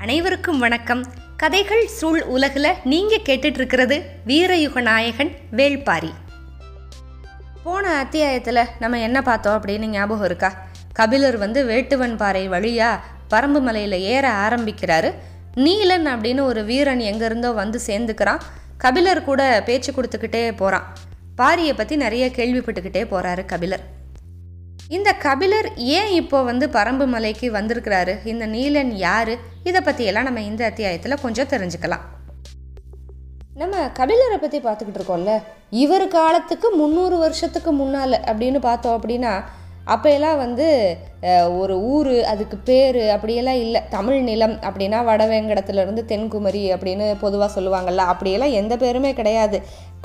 அனைவருக்கும் வணக்கம். கதைகள் சூழ் உலகில் நீங்கள் கேட்டுட்டு இருக்கிறது வீரயுக நாயகன் வேள்பாரி. போன அத்தியாயத்தில் நம்ம என்ன பார்த்தோம் அப்படின்னு ஞாபகம் இருக்கா? கபிலர் வந்து வேட்டுவன் பாறை வழியாக பரம்பு மலையில் ஏற ஆரம்பிக்கிறாரு. நீலன் அப்படின்னு ஒரு வீரன் எங்கேருந்தோ வந்து சேர்ந்துக்கிறான். கபிலர் கூட பேச்சு கொடுத்துக்கிட்டே போகிறான் பாரியை பற்றி நிறைய கேள்விப்பட்டுக்கிட்டே போகிறாரு கபிலர். இந்த கபிலர் ஏன் இப்போ வந்து பரம்பு மலைக்கு வந்திருக்கிறாரு? இந்த நீலன் யாரு? இதை பற்றியெல்லாம் நம்ம இந்த அத்தியாயத்தில் கொஞ்சம் தெரிஞ்சுக்கலாம். நம்ம கபிலரை பற்றி பார்த்துக்கிட்டு இருக்கோம்ல. இவர் காலத்துக்கு முந்நூறு வருஷத்துக்கு முன்னால் அப்படின்னு பார்த்தோம் அப்படின்னா அப்போயெல்லாம் வந்து ஒரு ஊர் அதுக்கு பேர் அப்படியெல்லாம் இல்லை. தமிழ் நிலம் அப்படின்னா வடவேங்கடத்துலேருந்து தென்குமரி அப்படின்னு பொதுவாக சொல்லுவாங்கள்ல அப்படியெல்லாம் எந்த பேருமே கிடையாது.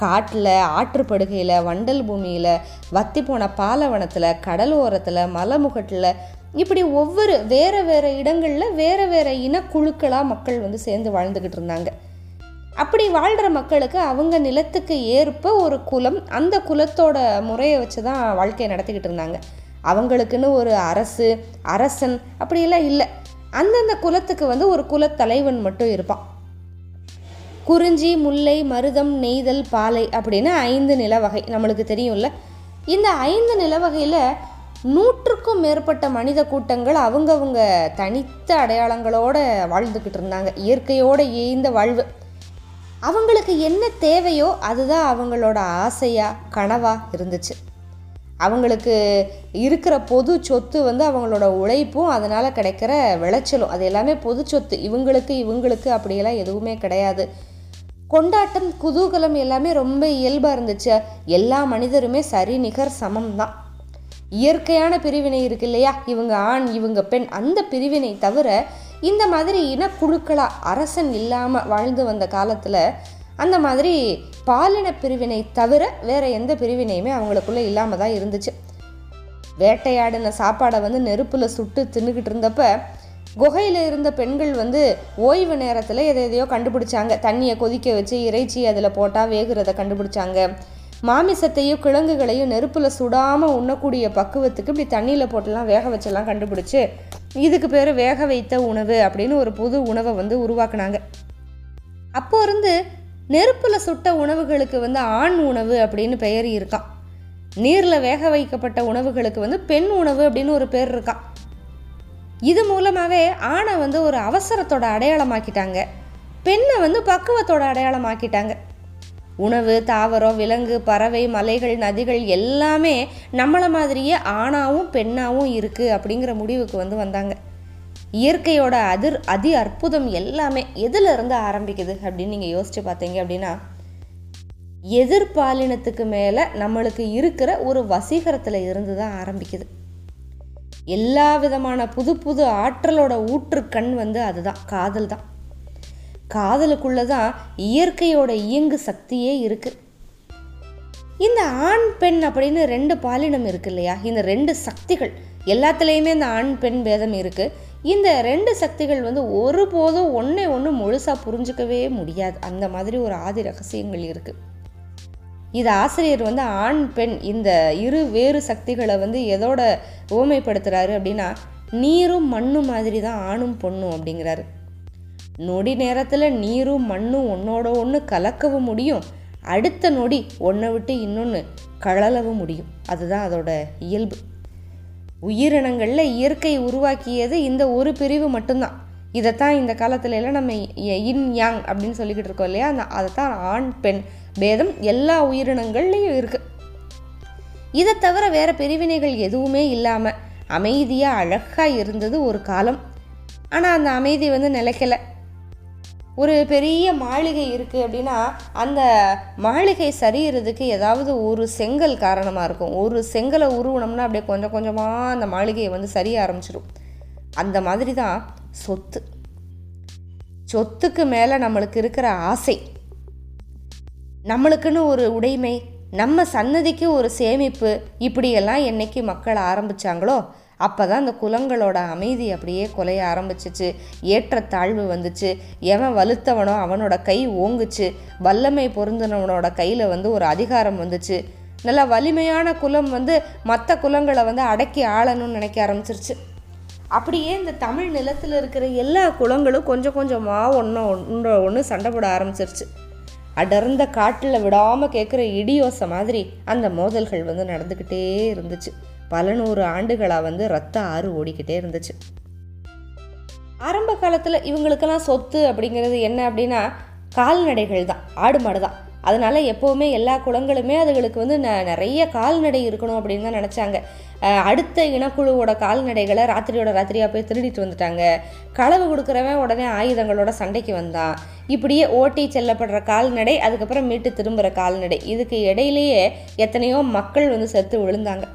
காட்டில் ஆற்றுப்படுகையில் வண்டல் பூமியில் வத்தி போன பாலைவனத்தில் கடல் ஓரத்தில் மலைமுகட்டில் இப்படி ஒவ்வொரு வேறு வேறு இடங்களில் வேறு வேறு இனக்குழுக்களாக மக்கள் வந்து சேர்ந்து வாழ்ந்துக்கிட்டு இருந்தாங்க. அப்படி வாழ்கிற மக்களுக்கு அவங்க நிலத்துக்கு ஏற்ப ஒரு குலம் அந்த குலத்தோட முறையை வச்சு தான் வாழ்க்கையை நடத்திக்கிட்டு இருந்தாங்க. அவங்களுக்குன்னு ஒரு அரசு அரசன் அப்படியெல்லாம் இல்லை. அந்தந்த குலத்துக்கு வந்து ஒரு குலத்தலைவன் மட்டும் இருப்பான். குறிஞ்சி முல்லை மருதம் நெய்தல் பாலை அப்படின்னு ஐந்து நிலவகை நம்மளுக்கு தெரியும்ல. இந்த ஐந்து நிலவகையில் நூற்றுக்கும் மேற்பட்ட மனித கூட்டங்கள் அவங்கவுங்க தனித்த அடையாளங்களோட வாழ்ந்துக்கிட்டு இருந்தாங்க. இயற்கையோடு ஏய்ந்த வாழ்வு. அவங்களுக்கு என்ன தேவையோ அதுதான் அவங்களோட ஆசையாக கனவாக இருந்துச்சு. அவங்களுக்கு இருக்கிற பொது சொத்து வந்து அவங்களோட உழைப்பும் அதனால் கிடைக்கிற விளைச்சலும். அது எல்லாமே பொது சொத்து. இவங்களுக்கு இவங்களுக்கு அப்படியெல்லாம் எதுவுமே கிடையாது. கொண்டாட்டம் குதூகலம் எல்லாமே ரொம்ப இயல்பாக இருந்துச்சு. எல்லா மனிதருமே சரி நிகர் சமம் தான். இயற்கையான பிரிவினை இருக்கு இல்லையா? இவங்க ஆண் இவங்க பெண். அந்த பிரிவினை தவிர இந்த மாதிரி இனக்குழுக்களாக அரசன் இல்லாமல் வாழ்ந்து வந்த காலத்தில் அந்த மாதிரி பாலின பிரிவினை தவிர வேற எந்த பிரிவினையுமே அவங்களுக்குள்ள இல்லாமல் தான் இருந்துச்சு. வேட்டையாடின சாப்பாடை வந்து நெருப்பில் சுட்டு தின்னுக்கிட்டு இருந்தப்ப குகையில் இருந்த பெண்கள் வந்து ஓய்வு நேரத்தில் எதை எதையோ கண்டுபிடிச்சாங்க. தண்ணியை கொதிக்க வச்சு இறைச்சி அதில் போட்டால் வேகிறத கண்டுபிடிச்சாங்க. மாமிசத்தையும் கிழங்குகளையும் நெருப்பில் சுடாமல் உண்ணக்கூடிய பக்குவத்துக்கு இப்படி தண்ணியில் போட்டுலாம் வேக வச்செல்லாம் கண்டுபிடிச்சு இதுக்கு பேர் வேக வைத்த உணவு அப்படின்னு ஒரு புது உணவை வந்து உருவாக்குனாங்க. அப்போ இருந்து நெருப்பில் சுட்ட உணவுகளுக்கு வந்து ஆண் உணவு அப்படின்னு பெயர் இருக்கான் நீரில் வேக வைக்கப்பட்ட உணவுகளுக்கு வந்து பெண் உணவு அப்படின்னு ஒரு பேர் இருக்கான் இது மூலமாகவே ஆணை வந்து ஒரு அவசரத்தோட அடையாளமாக்கிட்டாங்க. பெண்ணை வந்து பக்குவத்தோட அடையாளமாக்கிட்டாங்க. உணவு தாவரம் விலங்கு பறவை மலைகள் நதிகள் எல்லாமே நம்மளை மாதிரியே ஆணாவும் பெண்ணாவும் இருக்குது அப்படிங்கிற முடிவுக்கு வந்து வந்தாங்க. இயற்கையோட அதிர் அதி அற்புதம் எல்லாமே எதிலிருந்து ஆரம்பிக்குது அப்படின்னு நீங்கள் யோசிச்சு பார்த்தீங்க அப்படின்னா எதிர்பாலினத்துக்கு மேலே நம்மளுக்கு இருக்கிற ஒரு வசீகரத்தில் இருந்து தான் ஆரம்பிக்குது. எல்லா விதமான புது புது ஆற்றலோட ஊற்றுக்கண் வந்து அதுதான் காதல் தான். காதலுக்குள்ள தான் இயற்கையோட இயங்கு சக்தியே இருக்குது இந்த ஆண் பெண் அப்படின்னு ரெண்டு பாலினம் இருக்கு இல்லையா? இந்த ரெண்டு சக்திகள் எல்லாத்துலேயுமே இந்த ஆண் பெண் பேதம் இருக்குது இந்த ரெண்டு சக்திகள் வந்து ஒருபோதும் ஒன்றை ஒன்று முழுசாக புரிஞ்சுக்கவே முடியாது. அந்த மாதிரி ஒரு ஆதி ரகசியங்கள் இருக்குது இது ஆசிரியர் வந்து ஆண் பெண் இந்த இரு வேறு சக்திகளை வந்து எதோட ஓமைப்படுத்துகிறாரு அப்படின்னா நீரும் மண்ணும் மாதிரி தான் ஆணும் பொண்ணும் அப்படிங்கிறாரு. நொடி நேரத்தில் நீரும் மண்ணும் ஒன்றோட ஒன்று கலக்கவும் முடியும். அடுத்த நொடி ஒன்றை விட்டு இன்னொன்று கழலவும் முடியும். அதுதான் அதோட இயல்பு. உயிரினங்களில் இயற்கை உருவாக்கியது இந்த ஒரு பிரிவு மட்டும்தான். இதைத்தான் இந்த காலத்துல எல்லாம் நம்ம இன் யாங் அப்படின்னு சொல்லிக்கிட்டு இருக்கோம் இல்லையா? அந்த அதைத்தான் ஆண் பெண் பேதம் எல்லா உயிரினங்கள்லையும் இருக்குது இதை தவிர வேற பிரிவினைகள் எதுவுமே இல்லாமல் அமைதியாக அழகாக இருந்தது ஒரு காலம். ஆனால் அந்த அமைதி வந்து நிலைக்கலை. ஒரு பெரிய மாளிகை இருக்குது அப்படின்னா அந்த மாளிகை சரியிறதுக்கு ஏதாவது ஒரு செங்கல் காரணமாக இருக்கும். ஒரு செங்கலை உருவனம்னா அப்படியே கொஞ்சம் கொஞ்சமாக அந்த மாளிகையை வந்து சரிய ஆரம்பிச்சிடும் அந்த மாதிரி தான் சொத்து. சொத்துக்கு மேலே நம்மளுக்கு இருக்கிற ஆசை. நம்மளுக்குன்னு ஒரு உடைமை நம்ம சன்னதிக்கு ஒரு சேமிப்பு இப்படியெல்லாம் என்னைக்கு மக்கள் ஆரம்பிச்சாங்களோ அப்போ தான் அந்த குலங்களோட அமைதி அப்படியே குலைய ஆரம்பிச்சிச்சு. ஏற்றத்தாழ்வு வந்துச்சு. எவன் வலுத்தவனோ அவனோட கை ஓங்குச்சு. வல்லமை பொருந்தினவனோட கையில் வந்து ஒரு அதிகாரம் வந்துச்சு. நல்ல வலிமையான குலம் வந்து மற்ற குலங்களை வந்து அடக்கி ஆளணும்னு நினைக்க ஆரம்பிச்சிருச்சு. அப்படியே இந்த தமிழ் நிலத்தில் இருக்கிற எல்லா குளங்களும் கொஞ்சம் கொஞ்சமாக ஒன்று ஒன்று ஒன்று சண்டை போட ஆரம்பிச்சிருச்சு. அடர்ந்த காட்டில் விடாமல் கேட்குற இடியோசை மாதிரி அந்த மோதல்கள் வந்து நடந்துக்கிட்டே இருந்துச்சு. பல நூறு ஆண்டுகளாக வந்து ரத்த ஆறு ஓடிக்கிட்டே இருந்துச்சு. ஆரம்ப காலத்தில் இவங்களுக்கெல்லாம் சொத்து அப்படிங்கிறது என்ன அப்படின்னா கால்நடைகள் தான் ஆடு மாடு தான். அதனால் எப்போவுமே எல்லா குளங்களுமே அதுகளுக்கு வந்து ந நிறைய கால்நடை இருக்கணும் அப்படின்னு தான் நினச்சாங்க. அடுத்த இனக்குழுவோட கால்நடைகளை ராத்திரியோட ராத்திரியாக போய் திருடிட்டு வந்துட்டாங்க. களவு கொடுக்குறவன் உடனே ஆயுதங்களோட சண்டைக்கு வந்தான். இப்படியே ஓட்டி செல்லப்படுற கால்நடை அதுக்கப்புறம் மீட்டு திரும்புகிற கால்நடை. இதுக்கு இடையிலேயே எத்தனையோ மக்கள் வந்து செத்து விழுந்தாங்க.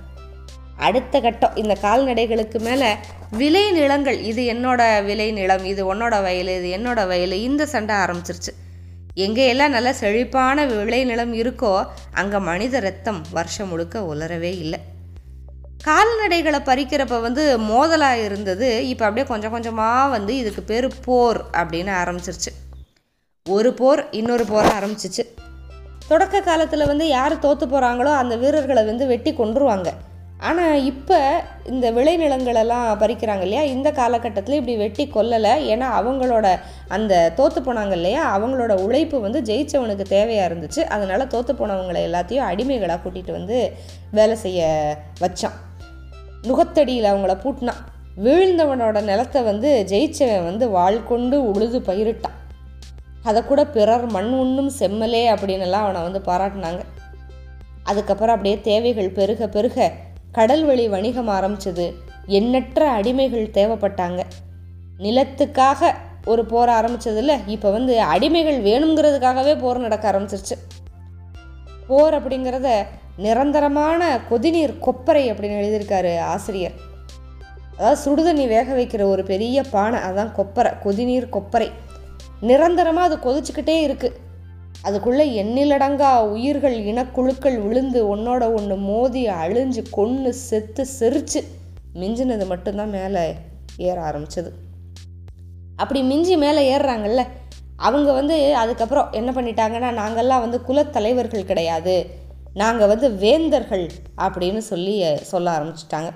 அடுத்த கட்டம். இந்த கால்நடைகளுக்கு மேலே விளை நிலங்கள் இது என்னோட விளை நிலம் இது உன்னோட வயல் இது என்னோட வயல் இந்த சண்டை ஆரம்பிச்சிருச்சு. எங்கேயெல்லாம் நல்ல செழிப்பான விளை நிலம் இருக்கோ அங்கே மனித ரத்தம் வருஷம் முழுக்க உலரவே இல்லை. கால்நடைகளை பறிக்கிறப்ப வந்து மோதலாக இருந்தது. இப்போ அப்படியே கொஞ்சம் கொஞ்சமாக வந்து இதுக்கு பேர் போர் அப்படின்னு ஆரம்பிச்சிருச்சு. ஒரு போர் இன்னொரு போர் ஆரம்பிச்சிச்சு. தொடக்க காலத்தில் வந்து யார் தோற்று போகிறாங்களோ அந்த வீரர்களை வந்து வெட்டி கொண்டுருவாங்க ஆனால் இப்போ இந்த விளைநிலங்களெல்லாம் பறிக்கிறாங்க இல்லையா? இந்த காலகட்டத்தில் இப்படி வெட்டி கொல்லலை. ஏன்னா அவங்களோட அந்த தோற்று போனாங்க இல்லையா? அவங்களோட உழைப்பு வந்து ஜெயிச்சவனுக்கு தேவையாக இருந்துச்சு. அதனால் தோற்று போனவங்களை எல்லாத்தையும் அடிமைகளாக கூட்டிகிட்டு வந்து வேலை செய்ய வச்சான். நுகத்தடியில் அவங்கள பூட்டினான் வீழ்ந்தவனோட நிலத்தை வந்து ஜெயிச்சவன் வந்து வாழ்கொண்டு உழுது பயிரிட்டான். அதை கூட பிறர் மண் உண்ணும் செம்மலே அப்படின்னுலாம் அவனை வந்து பாராட்டினாங்க. அதுக்கப்புறம் அப்படியே தேவைகள் பெருக பெருக கடல் வழி வணிகம் ஆரம்பிச்சது. எண்ணற்ற அடிமைகள் தேவைப்பட்டாங்க. நிலத்துக்காக ஒரு போர் ஆரம்பிச்சதில்ல இப்போ வந்து அடிமைகள் வேணுங்கிறதுக்காகவே போர் நடக்க ஆரம்பிச்சிருச்சு. போர் அப்படிங்கிறத நிரந்தரமான கொதிநீர் கொப்பரை அப்படின்னு எழுதியிருக்காரு ஆசிரியர். அதாவது சுடுதண்ணி வேக வைக்கிற ஒரு பெரிய பானை அதான் கொப்பரை கொதிநீர் கொப்பரை. நிரந்தரமாக அது கொதிச்சுக்கிட்டே இருக்குது அதுக்குள்ளே எண்ணிலடங்கா உயிர்கள் இனக்குழுக்கள் விழுந்து ஒன்னோட ஒன்று மோதி அழிஞ்சு கொன்று செத்து செரிச்சு மிஞ்சினது மட்டும்தான் மேலே ஏற ஆரம்பிச்சது. அப்படி மிஞ்சி மேலே ஏறுறாங்கல்ல அவங்க வந்து அதுக்கப்புறம் என்ன பண்ணிட்டாங்கன்னா நாங்கள்லாம் வந்து குலத்தலைவர்கள் கிடையாது நாங்கள் வந்து வேந்தர்கள் அப்படின்னு சொல்லி சொல்ல ஆரம்பிச்சிட்டாங்க.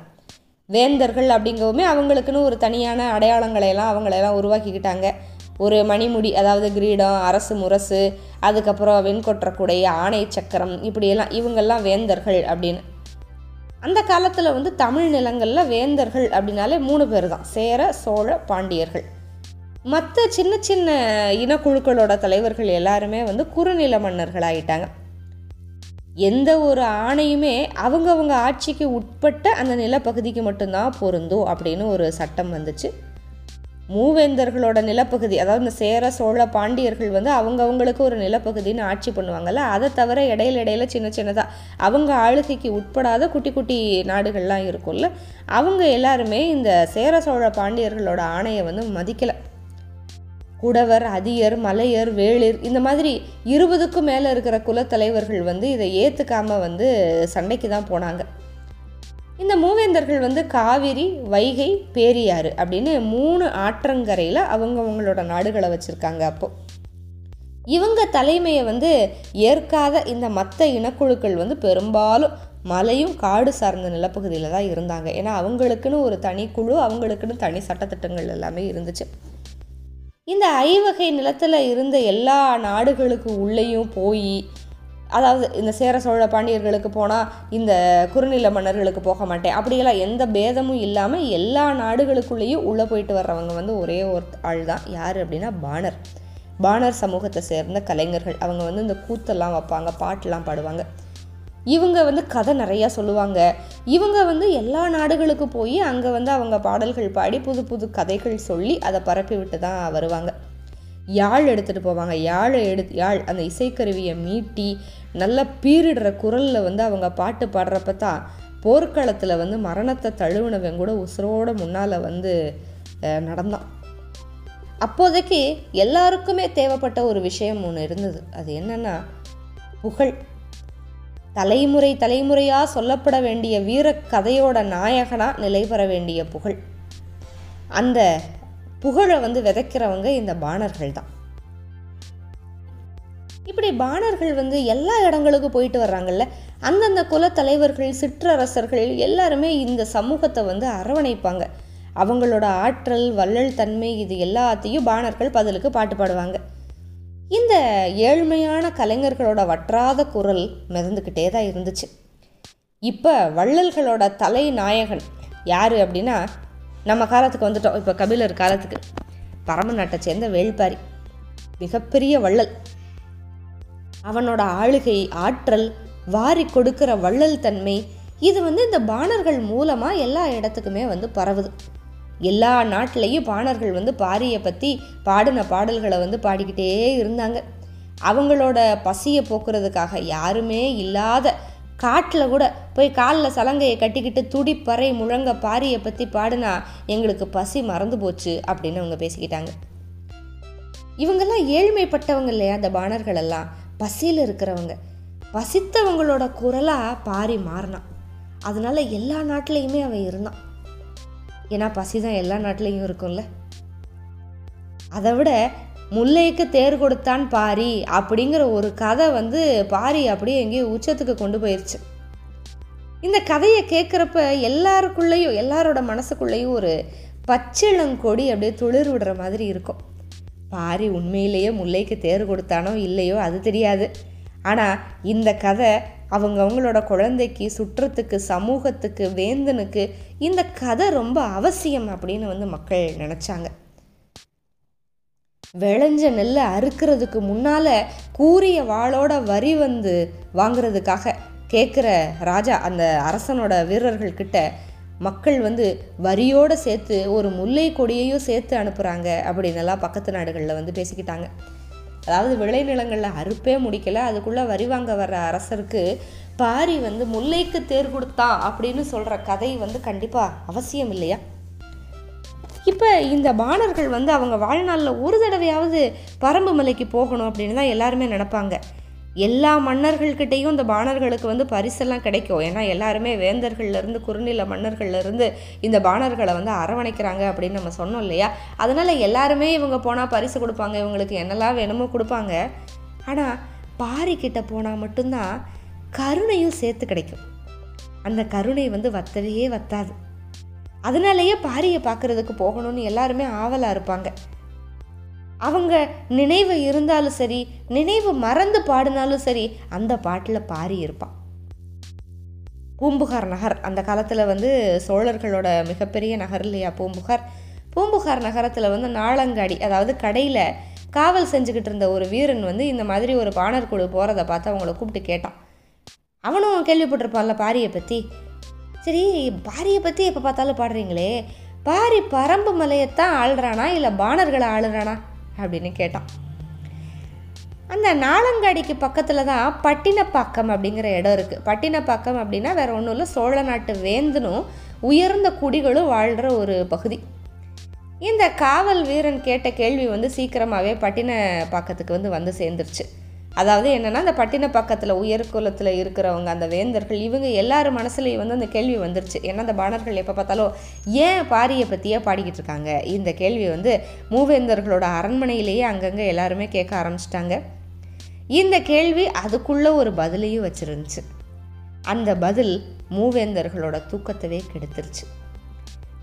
வேந்தர்கள் அப்படிங்கவுமே அவங்களுக்குன்னு ஒரு தனியான அடையாளங்களையெல்லாம் அவங்களையெல்லாம் உருவாக்கிக்கிட்டாங்க. ஒரு மணிமுடி அதாவது கிரீடம் அரசு முரசு அதுக்கப்புறம் வெண்கொற்ற குடை ஆணை சக்கரம் இப்படியெல்லாம் இவங்கெல்லாம் வேந்தர்கள் அப்படின்னு. அந்த காலத்தில் வந்து தமிழ் நிலங்களில் வேந்தர்கள் அப்படின்னாலே மூணு பேர் தான் சேர சோழ பாண்டியர்கள். மற்ற சின்ன சின்ன இனக்குழுக்களோட தலைவர்கள் எல்லாருமே வந்து குறுநில மன்னர்கள் ஆயிட்டாங்க. எந்த ஒரு ஆணையுமே அவங்கவுங்க ஆட்சிக்கு உட்பட்ட அந்த நிலப்பகுதிக்கு மட்டும்தான் பொருந்தும் அப்படின்னு ஒரு சட்டம் வந்துச்சு. மூவேந்தர்களோட நிலப்பகுதி அதாவது இந்த சேர சோழ பாண்டியர்கள் வந்து அவங்கவுங்களுக்கு ஒரு நிலப்பகுதின்னு ஆட்சி பண்ணுவாங்கல்ல அதை தவிர இடையில இடையில சின்ன சின்னதாக அவங்க ஆளுகைக்கு உட்படாத குட்டி குட்டி நாடுகள்லாம் இருக்கும்ல அவங்க எல்லாருமே இந்த சேர சோழ பாண்டியர்களோட ஆணையை வந்து மதிக்கலை. குடவர் அதியர் மலையர் வேளிர் இந்த மாதிரி இருபதுக்கும் மேலே இருக்கிற குலத்தலைவர்கள் வந்து இதை ஏற்றுக்காம வந்து சண்டைக்கு தான் போனாங்க. இந்த மூவேந்தர்கள் வந்து காவிரி வைகை பேரியாறு அப்படின்னு மூணு ஆற்றங்கரையில் அவங்கவங்களோட நாடுகளை வச்சுருக்காங்க அப்போது இவங்க தலைமையை வந்து ஏற்காத இந்த மற்ற இனக்குழுக்கள் வந்து பெரும்பாலும் மலையும் காடு சார்ந்த நிலப்பகுதியில் தான் இருந்தாங்க. ஏன்னா அவங்களுக்குன்னு ஒரு தனி குழு அவங்களுக்குன்னு தனி சட்டத்திட்டங்கள் எல்லாமே இருந்துச்சு. இந்த ஐவகை நிலத்தில் இருந்த எல்லா நாடுகளுக்கு உள்ளேயும் போய் அதாவது இந்த சேர சோழ பாண்டியர்களுக்கு போனால் இந்த குறுநில மன்னர்களுக்கு போக மாட்டேன். அப்படியெல்லாம் எந்த பேதமும் இல்லாமல் எல்லா நாடுகளுக்குள்ளேயும் உள்ளே போயிட்டு வர்றவங்க வந்து ஒரே ஒரு ஆள் தான் யார் அப்படின்னா பாணர். பாணர் சமூகத்தை சேர்ந்த கலைஞர்கள். அவங்க வந்து இந்த கூத்தெல்லாம் வைப்பாங்க பாட்டெல்லாம் பாடுவாங்க. இவங்க வந்து கதை நிறையா சொல்லுவாங்க. இவங்க வந்து எல்லா நாடுகளுக்கும் போய் அங்கே வந்து அவங்க பாடல்கள் பாடி புது புது கதைகள் சொல்லி அதை பரப்பி விட்டு தான் வருவாங்க. யாழ் எடுத்துகிட்டு போவாங்க. யாழை எடு யாழ் அந்த இசைக்கருவியை மீட்டி நல்லா பீரிடுற குரலில் வந்து அவங்க பாட்டு பாடுறப்ப தான் போர்க்களத்தில் வந்து மரணத்தை தழுவினவன் கூட உசுரோட முன்னால் வந்து நடந்தான். அப்போதைக்கு எல்லாருக்குமே தேவைப்பட்ட ஒரு விஷயம் ஒன்று இருந்தது. அது என்னென்னா புகழ். தலைமுறை தலைமுறையாக சொல்லப்பட வேண்டிய வீர கதையோட நாயகனாக நிலை பெற வேண்டிய புகழ். அந்த புகழை வந்து விதைக்கிறவங்க இந்த பாணர்கள் தான். இப்படி பாணர்கள் வந்து எல்லா இடங்களுக்கும் போயிட்டு வர்றாங்கல்ல அந்தந்த குலத்தலைவர்கள் சிற்றரசர்கள் எல்லாருமே இந்த சமூகத்தை வந்து அரவணைப்பாங்க. அவங்களோட ஆற்றல் வள்ளல் தன்மை இது எல்லாத்தையும் பாணர்கள் பதிலுக்கு பாட்டு பாடுவாங்க. இந்த ஏழ்மையான கலைஞர்களோட வற்றாத குரல் மிதந்துக்கிட்டே தான் இருந்துச்சு. இப்போ வள்ளல்களோட தலை நாயகன் யார் அப்படின்னா நம்ம காலத்துக்கு வந்துட்டோம். இப்போ கபிலர் காலத்துக்கு. பரம நாட்டை சேர்ந்த வேள்பாரி. மிகப்பெரிய வள்ளல். அவனோட ஆளுகை ஆற்றல் வாரி கொடுக்கிற வள்ளல் தன்மை இது வந்து இந்த பாணர்கள் மூலமாக எல்லா இடத்துக்குமே வந்து பரவுது. எல்லா நாட்டிலையும் பாணர்கள் வந்து பாரியை பற்றி பாடின பாடல்களை வந்து பாடிக்கிட்டே இருந்தாங்க. அவங்களோட பசியை போக்குறதுக்காக யாருமே இல்லாத காட்டில் கூட போய் காலில் சலங்கையை கட்டிக்கிட்டு துடிப்பறை முழங்க பாரியை பற்றி பாடினா எங்களுக்கு பசி மறந்து போச்சு அப்படின்னு அவங்க பேசிக்கிட்டாங்க. இவங்கெல்லாம் ஏழ்மைப்பட்டவங்க இல்லையா அந்த பாணர்கள் எல்லாம்? பசியில் இருக்கிறவங்க. பசித்தவங்களோட குரலாக பாரி மாறினான். அதனால எல்லா நாட்டிலையுமே அவன் இருந்தான். ஏன்னா பசி தான் எல்லா நாட்டிலையும் இருக்கும்ல. அதை விட முல்லைக்கு தேர் கொடுத்தான் பாரி அப்படிங்கிற ஒரு கதை வந்து பாரி அப்படியே எங்கேயோ உச்சத்துக்கு கொண்டு போயிடுச்சு இந்த கதையை கேட்குறப்ப எல்லாருக்குள்ளேயும் எல்லாரோட மனசுக்குள்ளேயும் ஒரு பச்சிளங்கொடி அப்படியே துளிர் விடுற மாதிரி இருக்கும். பாரி உண்மையிலேயே முல்லைக்கு தேர் கொடுத்தானோ இல்லையோ அது தெரியாது. ஆனால் இந்த கதை அவங்க அவங்களோட குழந்தைக்கு சுற்றத்துக்கு சமூகத்துக்கு வேந்தனுக்கு இந்த கதை ரொம்ப அவசியம் அப்படின்னு வந்து மக்கள் நினச்சாங்க. விளைஞ்ச நெல்லை அறுக்கிறதுக்கு முன்னால் கூறிய வாளோட வரி வந்து வாங்குறதுக்காக கேட்குற ராஜா அந்த அரசனோட வீரர்கள்கிட்ட மக்கள் வந்து வரியோடு சேர்த்து ஒரு முல்லை கொடியையும் சேர்த்து அனுப்புகிறாங்க அப்படின்னெல்லாம் பக்கத்து நாடுகளில் வந்து பேசிக்கிட்டாங்க. அதாவது விளைநிலங்களில் அறுப்பே முடிக்கல அதுக்குள்ளே வரி வாங்க வர்ற அரசருக்கு பாரி வந்து முல்லைக்கு தேர் கொடுத்தான் அப்படின்னு சொல்கிற கதை வந்து கண்டிப்பாக அவசியம் இல்லையா? இப்போ இந்த பாணர்கள் வந்து அவங்க வாழ்நாளில் ஒரு தடவையாவது பரம்பு மலைக்கு போகணும் அப்படின்னு தான் எல்லாருமே நினப்பாங்க. எல்லா மன்னர்கள்கிட்டையும் இந்த பாணர்களுக்கு வந்து பரிசெல்லாம் கிடைக்கும். ஏன்னா எல்லாருமே வேந்தர்கள்லேருந்து குறுநில மன்னர்கள்லேருந்து இந்த பாணர்களை வந்து அரவணைக்கிறாங்க அப்படின்னு நம்ம சொன்னோம் இல்லையா? அதனால் எல்லாருமே இவங்க போனால் பரிசு கொடுப்பாங்க இவங்களுக்கு என்னெல்லாம் வேணுமோ கொடுப்பாங்க. ஆனால் பாரிக்கிட்ட போனால் மட்டும்தான் கருணையும் சேர்த்து கிடைக்கும். அந்த கருணை வந்து வத்தவே வத்தாது. அதனாலேயே பாரியை பார்க்குறதுக்கு போகணும்னு எல்லாருமே ஆவலாக இருப்பாங்க. அவங்க நினைவு இருந்தாலும் சரி நினைவு மறந்து பாடினாலும் சரி அந்த பாட்டில் பாரி இருப்பான் பூம்புகார் நகர் அந்த காலத்தில் வந்து சோழர்களோட மிகப்பெரிய நகர் இல்லையா பூம்புகார்? பூம்புகார் நகரத்தில் வந்து நாளங்காடி அதாவது கடையில் காவல் செஞ்சுக்கிட்டு இருந்த ஒரு வீரன் வந்து இந்த மாதிரி ஒரு பாணர் குழு போகிறத பார்த்து அவங்கள கூப்பிட்டு கேட்டான். அவனும் கேள்விப்பட்டிருப்பான்ல பாரியை பற்றி சரி பாரியை பற்றி எப்போ பார்த்தாலும் பாடுறீங்களே? பாரி பரம்பு மலையைத்தான் ஆளுறானா இல்லை பாணர்களை ஆளுறானா? அப்படின்னு கேட்டான். அந்த நாளங்காடிக்கு பக்கத்தில் தான் பட்டினப்பாக்கம் அப்படிங்கிற இடம் இருக்குது பட்டினப்பாக்கம் அப்படின்னா வேறு ஒன்றும் இல்லை சோழ நாட்டு வேந்தனும் உயர்ந்த குடிகளும் வாழ்கிற ஒரு பகுதி. இந்த காவல் வீரன் கேட்ட கேள்வி வந்து சீக்கிரமாகவே பட்டினப்பாக்கத்துக்கு வந்து வந்து சேர்ந்துருச்சு. அதாவது என்னென்னா அந்த பட்டினப்பாக்கத்தில் உயர் உயர்குலத்தில் இருக்கிறவங்க அந்த வேந்தர்கள் இவங்க எல்லாரும் மனசுலையும் வந்து அந்த கேள்வி வந்துருச்சு. ஏன்னா அந்த பாணர்கள் எப்போ பார்த்தாலும் ஏன் பாரியை பற்றியே பாடிக்கிட்டு இருக்காங்க? இந்த கேள்வி வந்து மூவேந்தர்களோட அரண்மனையிலேயே அங்கங்கே எல்லாருமே கேட்க ஆரம்பிச்சிட்டாங்க. இந்த கேள்வி அதுக்குள்ளே ஒரு பதிலையும் வச்சுருந்துச்சு. அந்த பதில் மூவேந்தர்களோட தூக்கத்தவே கெடுத்துருச்சு.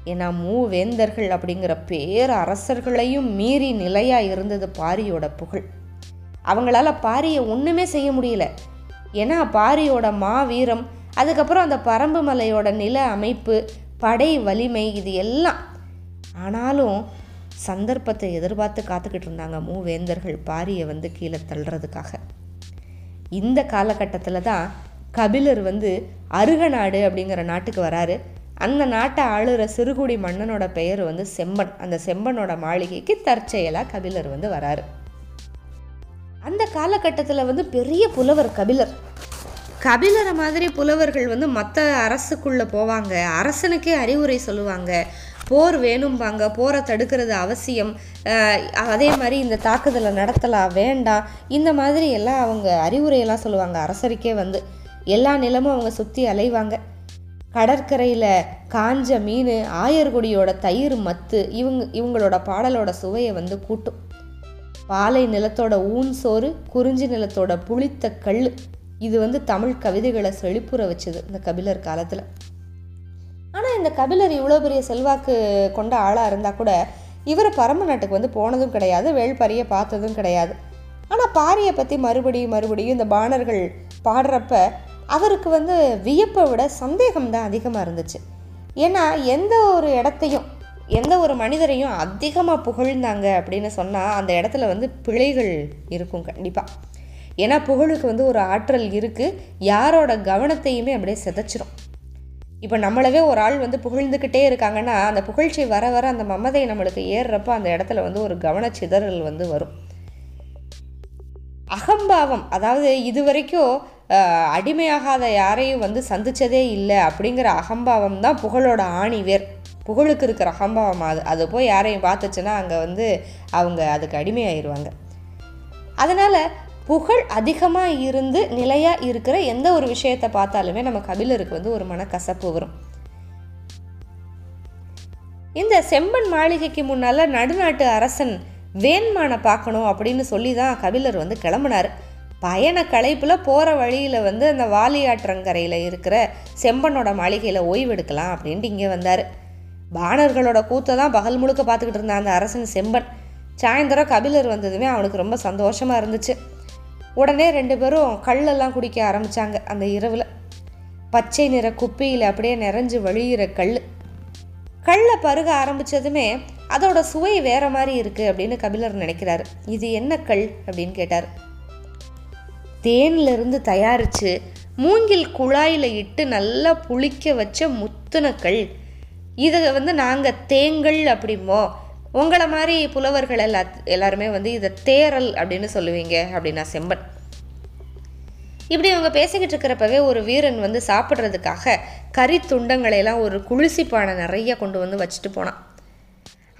ஏன்னா மூவேந்தர்கள் அப்படிங்கிற பேர் அரசர்களையும் மீறி நிலையாக இருந்தது பாரியோட புகழ். அவங்களால பாரியை ஒன்றுமே செய்ய முடியல. ஏன்னா பாரியோட மாவீரம் அதுக்கப்புறம் அந்த பரம்பு மலையோட நில அமைப்பு படை வலிமை இது எல்லாம். ஆனாலும் சந்தர்ப்பத்தை எதிர்பார்த்து காத்துக்கிட்டு இருந்தாங்க மூவேந்தர்கள் பாரியை வந்து கீழே தள்ளுறதுக்காக. இந்த காலகட்டத்தில் தான் கபிலர் வந்து அருகநாடு அப்படிங்கிற நாட்டுக்கு வராரு. அந்த நாட்டை ஆளுற சிறுகுடி மன்னனோட பெயர் வந்து செம்பன். அந்த செம்பனோட மாளிகைக்கு தற்செயலாக கபிலர் வந்து வராரு. அந்த காலகட்டத்தில் வந்து பெரிய புலவர் கபிலர். கபிலரை மாதிரி புலவர்கள் வந்து மற்ற அரசுக்குள்ளே போவாங்க. அரசனுக்கே அறிவுரை சொல்லுவாங்க. போர் வேணும்பாங்க. போரை தடுக்கிறது அவசியம். அதே மாதிரி இந்த தாக்குதலை நடத்தலாம் வேண்டாம். இந்த மாதிரி எல்லாம் அவங்க அறிவுரையெல்லாம் சொல்லுவாங்க. அரசருக்கே வந்து எல்லா நிலமும் அவங்க சுற்றி அலைவாங்க. கடற்கரையில் காஞ்ச மீன் ஆயர்குடியோட தயிர் மத்து இவங்க இவங்களோட பாடலோட சுவையை வந்து கூட்டும். பாலை நிலத்தோட ஊன் சோறு குறிஞ்சி நிலத்தோட புளித்த கல். இது வந்து தமிழ் கவிதைகளை செழிப்புற வச்சது இந்த கபிலர் காலத்தில். ஆனால் இந்த கபிலர் இவ்வளோ பெரிய செல்வாக்கு கொண்ட ஆளாக இருந்தால் கூட இவர் பரம நாட்டுக்கு வந்து போனதும் கிடையாது வேள்பாரியை பார்த்ததும் கிடையாது. ஆனால் பாரியை பற்றி மறுபடியும் மறுபடியும் இந்த பாணர்கள் பாடுறப்ப அவருக்கு வந்து வியப்பை விட சந்தேகம் தான் அதிகமாக இருந்துச்சு. ஏன்னா எந்த ஒரு இடத்தையும் எந்த ஒரு மனிதரையும் அதிகமாக புகழ்ந்தாங்க அப்படின்னு சொன்னால் அந்த இடத்துல வந்து பிழைகள் இருக்கும் கண்டிப்பாக ஏன்னா புகழுக்கு வந்து ஒரு ஆற்றல் இருக்குது யாரோட கவனத்தையுமே அப்படியே சிதைச்சிரும். இப்போ நம்மளவே ஒரு ஆள் வந்து புகழ்ந்துக்கிட்டே இருக்காங்கன்னா அந்த புகழ்ச்சி வர வர அந்த மமதை நம்மளுக்கு ஏறுறப்ப அந்த இடத்துல வந்து ஒரு கவனச்சிதறல் வந்து வரும். அகம்பாவம் அதாவது இது வரைக்கும் அடிமையாகாத யாரையும் வந்து சந்திச்சதே இல்லை அப்படிங்கிற அகம்பாவம் தான் புகழோட ஆணிவேர். புகழுக்கு இருக்கிற அகம்பாவம் அது. அது போய் யாரையும் பார்த்துச்சுன்னா அங்கே வந்து அவங்க அதுக்கு அடிமையாயிருவாங்க. அதனால் புகழ் அதிகமாக இருந்து நிலையாக இருக்கிற எந்த ஒரு விஷயத்தை பார்த்தாலுமே நம்ம கபிலருக்கு வந்து ஒரு மனக்கசப்பு வரும். இந்த செம்பன் மாளிகைக்கு முன்னால் நடுநாட்டு அரசன் வேண்மானை பார்க்கணும் அப்படின்னு சொல்லி தான் கபிலர் வந்து கிளம்புனார். பயண களைப்பில் போகிற வழியில் வந்து அந்த வாலியாற்றங்கரையில் இருக்கிற செம்பனோட மாளிகையில் ஓய்வெடுக்கலாம் அப்படின்ட்டு இங்கே வந்தார். பாணர்களோட கூத்தை தான் பகல் முழுக்க பார்த்துக்கிட்டு இருந்தான் அந்த அரசன் செம்பன். சாயந்தரம் கபிலர் வந்ததுமே அவனுக்கு ரொம்ப சந்தோஷமாக இருந்துச்சு. உடனே ரெண்டு பேரும் கல்லெல்லாம் குடிக்க ஆரம்பித்தாங்க அந்த இரவில். பச்சை நிற குப்பியில் அப்படியே நிறைஞ்சு வழியிற கல். கல்லை பருக ஆரம்பித்ததுமே அதோட சுவை வேற மாதிரி இருக்குது அப்படின்னு கபிலர் நினைக்கிறாரு. இது என்ன கல் அப்படின்னு கேட்டார். தேனிலிருந்து தயாரித்து மூங்கில் குழாயில் இட்டு நல்லா புளிக்க வச்ச முத்துன கல். இதை வந்து நாங்கள் தேங்கல் அப்படிமோ உங்களை மாதிரி புலவர்கள் எல்லா எல்லாருமே வந்து இதை தேரல் அப்படின்னு சொல்லுவீங்க அப்படின்னா செம்பன். இப்படி அவங்க பேசிக்கிட்டு இருக்கிறப்பவே ஒரு வீரன் வந்து சாப்பிட்றதுக்காக கறி துண்டங்களையெல்லாம் ஒரு குளிசி பானை நிறைய கொண்டு வந்து வச்சுட்டு போனான்.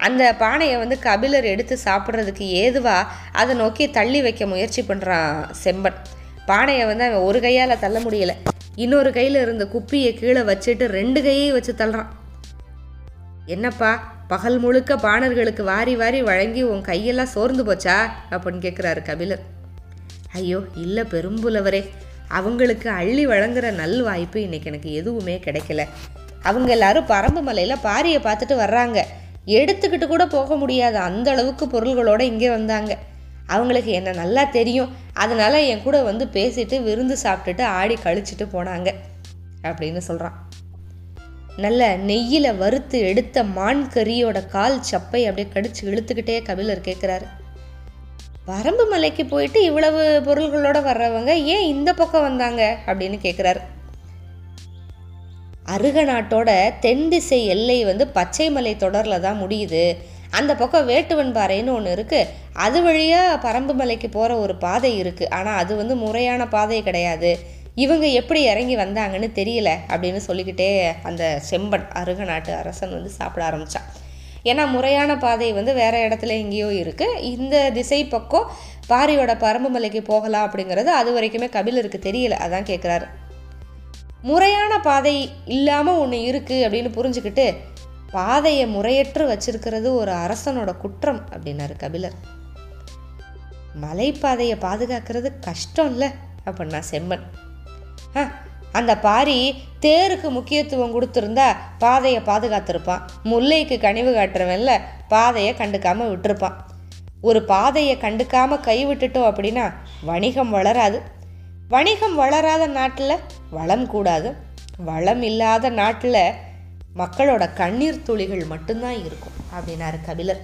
அந்த பானையை வந்து கபிலர் எடுத்து சாப்பிட்றதுக்கு ஏதுவாக அதை நோக்கி தள்ளி வைக்க முயற்சி பண்ணுறான் செம்பன். பானையை வந்து அவன் ஒரு கையால் தள்ள முடியல. இன்னொரு கையில் இருந்த குப்பியை கீழே வச்சுட்டு ரெண்டு கையையும் வச்சு தள்ளுறான். என்னப்பா பகல் முழுக்க பாணர்களுக்கு வாரி வாரி வழங்கி உன் கையெல்லாம் சோர்ந்து போச்சா? அப்படின்னு கேட்குறாரு கபிலர். ஐயோ இல்லை பெரும்புலவரே. அவங்களுக்கு அள்ளி வழங்குற நல் வாய்ப்பு இன்னைக்கு எனக்கு எதுவுமே கிடைக்கல. அவங்க எல்லாரும் பரம்பு மலையில் பாரியை பார்த்துட்டு வர்றாங்க. எடுத்துக்கிட்டு கூட போக முடியாத அந்த அளவுக்கு பொருள்களோடு இங்கே வந்தாங்க. அவங்களுக்கு என்ன நல்லா தெரியும். அதனால என் கூட வந்து பேசிட்டு விருந்து சாப்பிட்டுட்டு ஆடி கழிச்சிட்டு போனாங்க. அப்படின்னு சொல்கிறான் நல்ல நெய்யில் வறுத்து எடுத்த மான் கறியோட கால் சப்பை அப்படியே கடிச்சு இழுத்துக்கிட்டே கபிலர் கேட்குறாரு வரம்பு மலைக்கு போயிட்டு இவ்வளவு பொருள்களோட வர்றவங்க ஏன் இந்த பக்கம் வந்தாங்க அப்படின்னு கேட்குறாரு அருக நாட்டோட தென் திசை எல்லை வந்து பச்சை மலை தொடரில் தான் முடியுது. அந்த பக்கம் வேட்டுவன் பாறைன்னு ஒன்று இருக்குது அது வழியாக பரம்பு மலைக்கு போகிற ஒரு பாதை இருக்குது ஆனால் அது வந்து முறையான பாதை கிடையாது. இவங்க எப்படி இறங்கி வந்தாங்கன்னு தெரியல அப்படின்னு சொல்லிக்கிட்டே அந்த செம்பன் அருக நாட்டு அரசன் வந்து சாப்பிட ஆரம்பித்தான் ஏன்னா முறையான பாதை வந்து வேறு இடத்துல எங்கேயோ இருக்குது இந்த திசை பக்கம் பாரியோட பரம்பு மலைக்கு போகலாம் அப்படிங்கிறது அது வரைக்குமே கபிலருக்கு தெரியல. அதான் கேட்குறாரு முறையான பாதை இல்லாமல் ஒன்று இருக்குது அப்படின்னு புரிஞ்சுக்கிட்டு பாதையை முறையற்று வச்சிருக்கிறது ஒரு அரசனோட குற்றம் அப்படின்னாரு கபிலர். மலைப்பாதையை பாதுகாக்கிறது கஷ்டம் இல்லை அப்படின்னா செம்மன் அந்த பாரி தேருக்கு முக்கியத்துவம் கொடுத்துருந்தா பாதையை பாதுகாத்திருப்பான். முல்லைக்கு கனிவு காட்டுறவன்ல பாதையை கண்டுக்காமல் விட்டுருப்பான். ஒரு பாதையை கண்டுக்காமல் கை விட்டுட்டோம் அப்படின்னா வணிகம் வளராது. வணிகம் வளராத நாட்டில் வளம் கூடாது. வளம் இல்லாத நாட்டில் மக்களோட கண்ணீர் துளிகள் மட்டும்தான் இருக்கும் அப்படின்னாரு கபிலர்.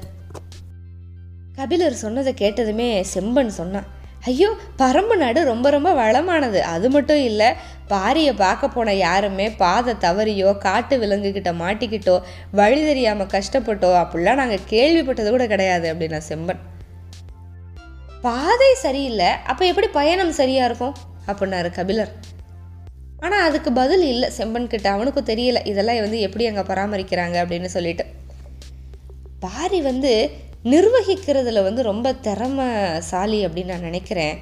கபிலர் சொன்னதை கேட்டதுமே செம்பன் சொன்னான். ஐயோ பரம்பு நாடு ரொம்ப ரொம்ப வளமானது. அது மட்டும் இல்லை பாரியை பார்க்க போன யாருமே பாதை தவறியோ காட்டு விலங்குகிட்ட மாட்டிக்கிட்டோ வழி தெரியாமல் கஷ்டப்பட்டோ அப்படிலாம் நாங்கள் கேள்விப்பட்டது கூட கிடையாது அப்படின்னா செம்பன். பாதை சரியில்லை அப்போ எப்படி பயணம் சரியாக இருக்கும்? அப்படின்னாரு கபிலர். ஆனால் அதுக்கு பதில் இல்லை செம்பன் கிட்ட. அவனுக்கும் தெரியல இதெல்லாம் வந்து எப்படி அங்கே பராமரிக்கிறாங்க அப்படின்னு சொல்லிட்டு. பாரி வந்து நிர்வகிக்கிறதுல வந்து ரொம்ப திறமைசாலி அப்படின்னு நான் நினைக்கிறேன்.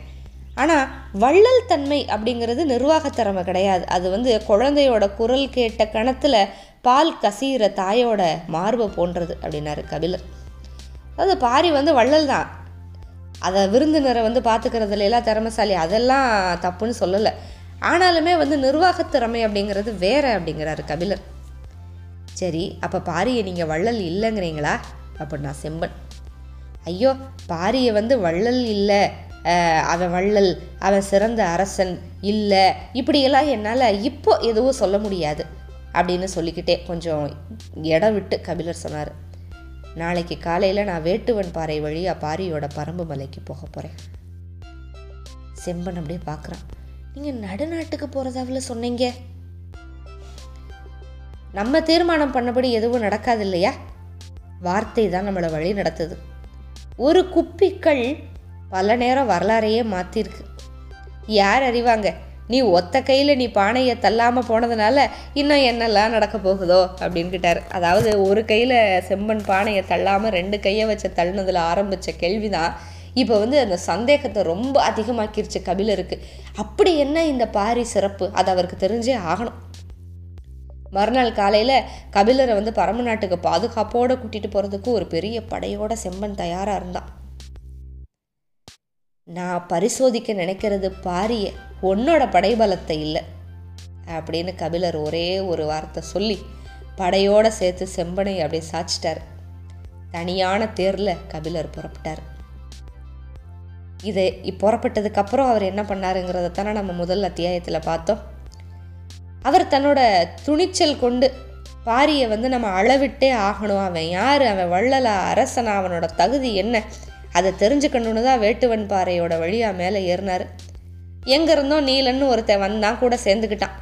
ஆனால் வள்ளல் தன்மை அப்படிங்கிறது நிர்வாக திறமை கிடையாது. அது வந்து குழந்தையோட குரல் கேட்ட கணத்தில் பால் கசிகிற தாயோட மார்பை போன்றது அப்படின்னாரு கபிலர். அதாவது பாரி வந்து வள்ளல் தான். அதை விருந்தினரை வந்து பார்த்துக்கிறதுல எல்லாம் திறமைசாலி. அதெல்லாம் தப்புன்னு சொல்லலை. ஆனாலுமே வந்து நிர்வாக திறமை அப்படிங்கிறது வேற அப்படிங்கிறாரு கபிலர். சரி அப்போ பாரியை நீங்கள் வள்ளல் இல்லைங்கிறீங்களா? அப்படின்னா செம்பன். ஐயோ பாரியை வந்து வள்ளல் இல்லை. அவன் வள்ளல் அவன் சிறந்த அரசன் இல்லை. இப்படியெல்லாம் என்னால் இப்போ எதுவும் சொல்ல முடியாது அப்படின்னு சொல்லிக்கிட்டே கொஞ்சம் இடம் விட்டு கபிலர் சொன்னார். நாளைக்கு காலையில் நான் வேட்டுவன் பாறை வழியாக பாரியோட பரம்பு மலைக்கு போக போகிறேன் செம்பன் அப்படியே பார்க்குறான் நீங்கள் நடுநாட்டுக்கு போகிறதாவில் சொன்னீங்க? நம்ம தீர்மானம் பண்ணபடி எதுவும் நடக்காது இல்லையா? வார்த்தை தான் நம்மளை வழி நடத்துது. ஒரு குப்பிக்கள் பல நேரம் வரலாறையே மாற்றிருக்கு யார் அறிவாங்க? நீ ஒத்த கையில் நீ பானையை தள்ளாமல் போனதுனால இன்னும் என்னெல்லாம் நடக்க போகுதோ? அப்படின்னு கேட்டார். அதாவது ஒரு கையில் செம்பன் பானையை தள்ளாமல் ரெண்டு கையை வச்சு தள்ளினதில் ஆரம்பித்த கேள்வி தான் இப்போ வந்து அந்த சந்தேகத்தை ரொம்ப அதிகமாக்கிருச்சு கபிலருக்கு. அப்படி என்ன இந்த பாரி சிறப்பு? அது அவருக்கு தெரிஞ்சே ஆகணும். மறுநாள் காலையில் கபிலரை வந்து பரம நாட்டுக்கு பாதுகாப்போடு கூட்டிகிட்டு போகிறதுக்கு ஒரு பெரிய படையோட செம்பன் தயாராக இருந்தான் நான் பரிசோதிக்க நினைக்கிறது பாரிய உன்னோட படைபலத்தை இல்லை அப்படின்னு கபிலர் ஒரே ஒரு வார்த்தை சொல்லி படையோட சேர்த்து செம்பனை அப்படியே சாச்சிட்டார் தனியான தேரில் கபிலர் புறப்பட்டார். இது புறப்பட்டதுக்கப்புறம் அவர் என்ன பண்ணாருங்கிறத தானே நம்ம முதல் அத்தியாயத்தில் பார்த்தோம். அவர் தன்னோட துணிச்சல் கொண்டு பாரியை வந்து நம்ம அளவிட்டே ஆகணும். அவன் யார்? அவன் வள்ளலா அரசனா? அவனோட தகுதி என்ன? அதை தெரிஞ்சுக்கணுன்னு தான் வேட்டுவன் பாறையோட வழியாக மேலே ஏறினார். எங்கேருந்தோ நீலன்னு ஒருத்தன் வந்தான் கூட சேர்ந்துக்கிட்டான்.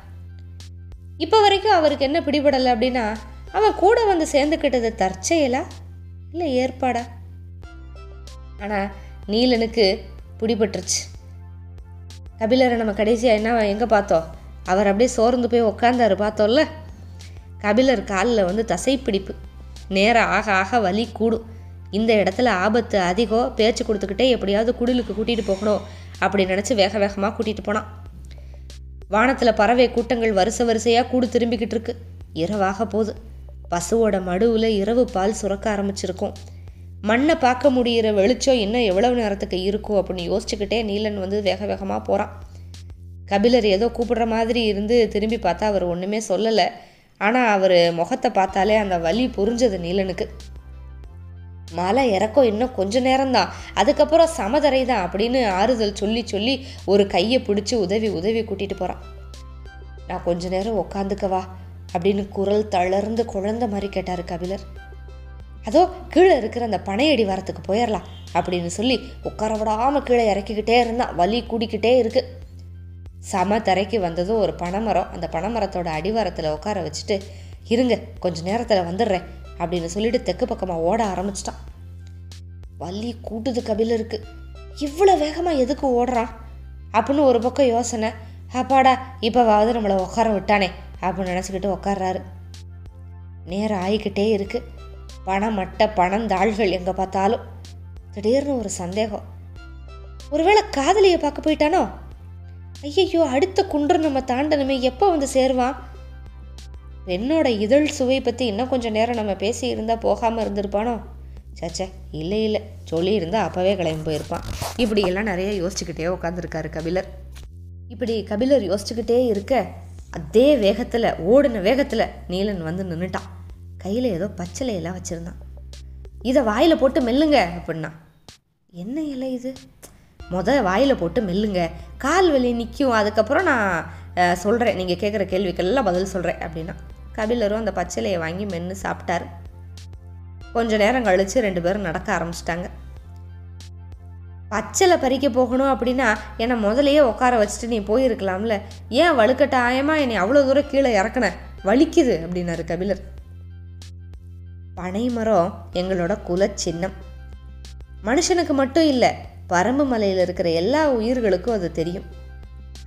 இப்போ வரைக்கும் அவருக்கு என்ன பிடிபடலை அப்படின்னா அவன் கூட வந்து சேர்ந்துக்கிட்டது தற்செயலா? இல்லை ஏற்பாடா? ஆனால் நீலனுக்கு பிடிபட்டுருச்சு. கபிலரை நம்ம கடைசியாக என்ன எங்கே பார்த்தோம்? அவர் அப்படியே சோர்ந்து போய் உக்காந்தாரு பார்த்தோம்ல? கபிலர் காலில் வந்து தசைப்பிடிப்பு. நேரம் ஆக ஆக வலி கூடும். இந்த இடத்துல ஆபத்து அதிகம் பேச்சு கொடுத்துக்கிட்டே எப்படியாவது குடிலுக்கு கூட்டிகிட்டு போகணும் அப்படி நினச்சி வேக வேகமாக கூட்டிகிட்டு போனான். வானத்தில் பறவை கூட்டங்கள் வரிசை வரிசையாக கூடு திரும்பிக்கிட்டு இருக்கு. இரவாக போகுது. பசுவோட மடுவில் இரவு பால் சுரக்க ஆரம்பிச்சிருக்கும். மண்ணை பார்க்க முடிகிற வெளிச்சம் இன்னும் எவ்வளவு நேரத்துக்கு இருக்கும் அப்படின்னு யோசிச்சுக்கிட்டே நீலன் வந்து வேக வேகமாக போகிறான் கபிலர் ஏதோ கூப்பிடுற மாதிரி இருந்து திரும்பி பார்த்தா அவர் ஒன்றுமே சொல்லலை. ஆனால் அவர் முகத்தை பார்த்தாலே அந்த வலி புரிஞ்சது நீலனுக்கு. மலை இறக்கம் இன்னும் கொஞ்ச நேரம்தான். அதுக்கப்புறம் சமதரை தான் அப்படின்னு ஆறுதல் சொல்லி சொல்லி ஒரு கையை பிடிச்சி உதவி உதவி கூட்டிகிட்டு போகிறான் நான் கொஞ்ச நேரம் உக்காந்துக்கவா அப்படின்னு குரல் தளர்ந்து குழந்த மாதிரி கேட்டார் கபிலர். அதோ கீழே இருக்கிற அந்த பனையடி வரத்துக்கு போயிடலாம் அப்படின்னு சொல்லி உட்கார விடாமல் கீழே இறக்கிக்கிட்டே இருந்தான். வலி கூடிக்கிட்டே இருக்குது சம தரைக்கு வந்ததும் ஒரு பனைமரம் அந்த பனைமரத்தோட அடிவாரத்தில் உட்கார வச்சுட்டு இருங்க கொஞ்ச நேரத்தில் வந்துடுறேன் அப்படின்னு சொல்லிட்டு தெற்கு பக்கமாக ஓட ஆரம்பிச்சிட்டான். வள்ளி கூட்டுது கபிலருக்கு இவ்வளோ வேகமாக எதுக்கு ஓடுறான்? அப்படின்னு ஒரு பக்கம் யோசனை அப்பாடா இப்போவாவது நம்மளை உட்கார விட்டானே அப்படின்னு நினச்சிக்கிட்டு உட்கார்றாரு. நேரம் ஆகிக்கிட்டே இருக்கு. பணம் மட்டை பணந்தாள்கள் எங்கே பார்த்தாலும் திடீர்னு ஒரு சந்தேகம் ஒருவேளை காதலியை பார்க்க போயிட்டானோ? ஐயையோ அடுத்த குன்று நம்ம தாண்டனமே எப்போ வந்து சேருவான் பெண்ணோட இதழ் சுவை பற்றி இன்னும் கொஞ்சம் நேரம் நம்ம பேசி இருந்தால் போகாமல் இருந்திருப்பானோ? சச்சே இல்லை இல்லை. சொல்லியிருந்தால் அப்போவே கிளம்பி போயிருப்பான். இப்படியெல்லாம் நிறைய யோசிச்சுக்கிட்டே உட்காந்துருக்காரு கபிலர். இப்படி கபிலர் யோசிச்சுக்கிட்டே இருக்க அதே வேகத்தில் ஓடின வேகத்தில் நீலன் வந்து நின்றுட்டான் கையில் ஏதோ பச்சை எல்லாம் வச்சுருந்தான். இதை வாயில் போட்டு மெல்லுங்க அப்படின்னா. என்ன இலை இது? முத வாயில் போட்டு மெல்லுங்க. கால் வலி நிற்கும் அதுக்கப்புறம் நான் சொல்கிறேன் நீங்கள் கேட்குற கேள்விக்கெல்லாம் பதில் சொல்கிறேன் அப்படின்னா. கபிலரும் அந்த பச்சிலையை வாங்கி மென்று சாப்பிட்டாரு. கொஞ்ச நேரம் கழித்து ரெண்டு பேரும் நடக்க ஆரம்பிச்சிட்டாங்க. பச்சலை பறிக்க போகணும் அப்படின்னா என்னை முதலையே உட்கார வச்சுட்டு நீ போயிருக்கலாம்ல. ஏன் வலுக்கட்டாயமாக என்னை அவ்வளோ தூரம் கீழே இறக்குன? வலிக்குது அப்படின்னாரு கபிலர். பனைமரம் எங்களோட குல சின்னம் மனுஷனுக்கு மட்டும் இல்லை பரம்பு மலையில் இருக்கிற எல்லா உயிர்களுக்கும் அது தெரியும்.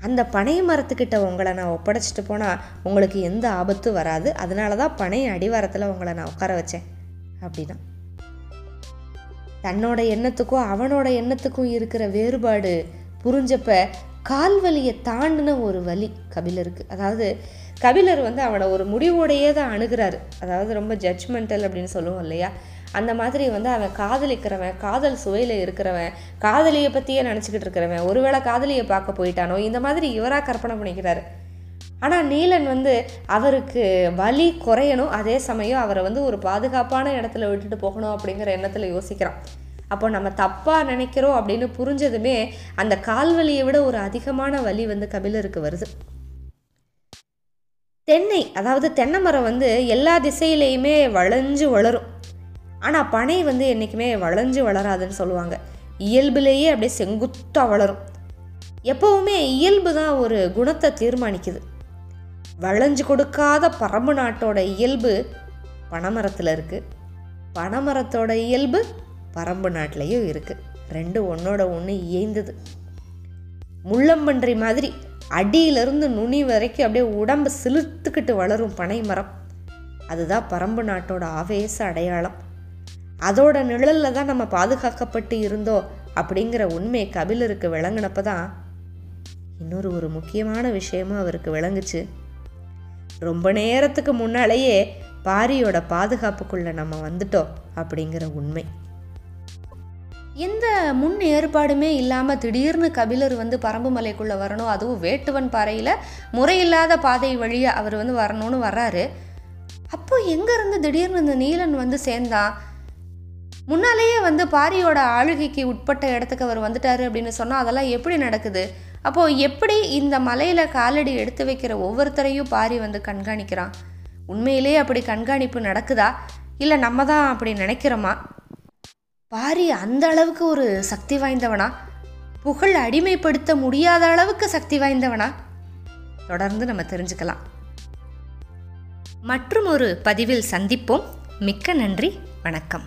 அந்த பனை மரத்துக்கிட்ட உங்களை நான் ஒப்படைச்சிட்டு போனால் உங்களுக்கு எந்த ஆபத்தும் வராது. அதனால தான் பனை அடிவாரத்தில் உங்களை நான் உட்கார வச்சேன். அப்படின்னா தன்னோட எண்ணத்துக்கும் அவனோட எண்ணத்துக்கும் இருக்கிற வேறுபாடு புரிஞ்சப்ப கால்வலியை தாண்டின ஒரு வலி கபிலருக்கு. அதாவது கபிலர் வந்து அவனை ஒரு முடிவோடையே தான் அணுகிறாரு. அதாவது ரொம்ப ஜட்ஜ்மெண்டல் அப்படின்னு சொல்லுவோம் இல்லையா? அந்த மாதிரி வந்து அவன் காதலிக்கிறவன் காதல் சுவையில் இருக்கிறவன் காதலியை பற்றியே நினச்சிக்கிட்டு இருக்கிறவன் ஒருவேளை காதலியை பார்க்க போயிட்டானோ இந்த மாதிரி இவராக கற்பனை பண்ணிக்கிறாரு. ஆனால் நீலன் வந்து அவருக்கு வலி குறையணும் அதே சமயம் அவரை வந்து ஒரு பாதுகாப்பான இடத்துல விட்டுட்டு போகணும் அப்படிங்கிற எண்ணத்தில் யோசிக்கிறான். அப்போ நம்ம தப்பாக நினைக்கிறோம் அப்படின்னு புரிஞ்சதுமே அந்த கால்வலியை விட ஒரு அதிகமான வலி வந்து கபிலருக்கு வருது. தென்னை அதாவது தென்னை மரம் வந்து எல்லா திசையிலையுமே வளைஞ்சு வளரும். ஆனால் பனை வந்து என்றைக்குமே வளைஞ்சு வளராதுன்னு சொல்லுவாங்க. இயல்புலேயே அப்படியே செங்குத்தாக வளரும். எப்போவுமே இயல்பு தான் ஒரு குணத்தை தீர்மானிக்குது. வளைஞ்சு கொடுக்காத பரம்பு நாட்டோட இயல்பு பனைமரத்தில் இருக்குது பனைமரத்தோட இயல்பு பரம்பு நாட்டிலையும் இருக்குது ரெண்டு ஒன்றோட ஒன்று இயைந்தது. முள்ளம்பன்றி மாதிரி அடியிலிருந்து நுனி வரைக்கும் அப்படியே உடம்பு சிலிர்த்துக்கிட்டு வளரும் பனை மரம் அதுதான் பரம்பு நாட்டோட ஆவேச அடையாளம். அதோட நிழலில் தான் நம்ம பாதுகாக்கப்பட்டு இருந்தோம் அப்படிங்கிற உண்மை கபிலருக்கு விளங்கினப்ப தான் இன்னொரு ஒரு முக்கியமான விஷயமும் அவருக்கு விளங்குச்சு. ரொம்ப நேரத்துக்கு முன்னாலேயே பாரியோட பாதுகாப்புக்குள்ளே நம்ம வந்துட்டோம் அப்படிங்கிற உண்மை. எந்த முன் ஏற்பாடுமே இல்லாமல் திடீர்னு கபிலர் வந்து பரம்பு மலைக்குள்ளே வரணும் அதுவும் வேட்டுவன் பாறையில் முறையில்லாத பாதை வழியாக அவர் வந்து வரணும்னு வர்றாரு. அப்போ எங்கேருந்து திடீர்னு இந்த நீலன் வந்து சேர்ந்தான்? முன்னாலேயே வந்து பாரியோட ஆளுகைக்கு உட்பட்ட இடத்துக்கு அவர் வந்துட்டாரு அப்படின்னு சொன்னால் அதெல்லாம் எப்படி நடக்குது? அப்போது எப்படி இந்த மலையில் காலடி எடுத்து வைக்கிற ஒவ்வொருத்தரையும் பாரி வந்து கண்காணிக்கிறான்? உண்மையிலேயே அப்படி கண்காணிப்பு நடக்குதா? இல்லை நம்ம தான் அப்படி நினைக்கிறோமா? பாரி அந்த அளவுக்கு ஒரு சக்தி வாய்ந்தவனா? புகழ் அடிமைப்படுத்த முடியாத அளவுக்கு சக்தி வாய்ந்தவனா? தொடர்ந்து நம்ம தெரிஞ்சுக்கலாம். மற்றும் ஒரு பதிவில் சந்திப்போம். மிக்க நன்றி. வணக்கம்.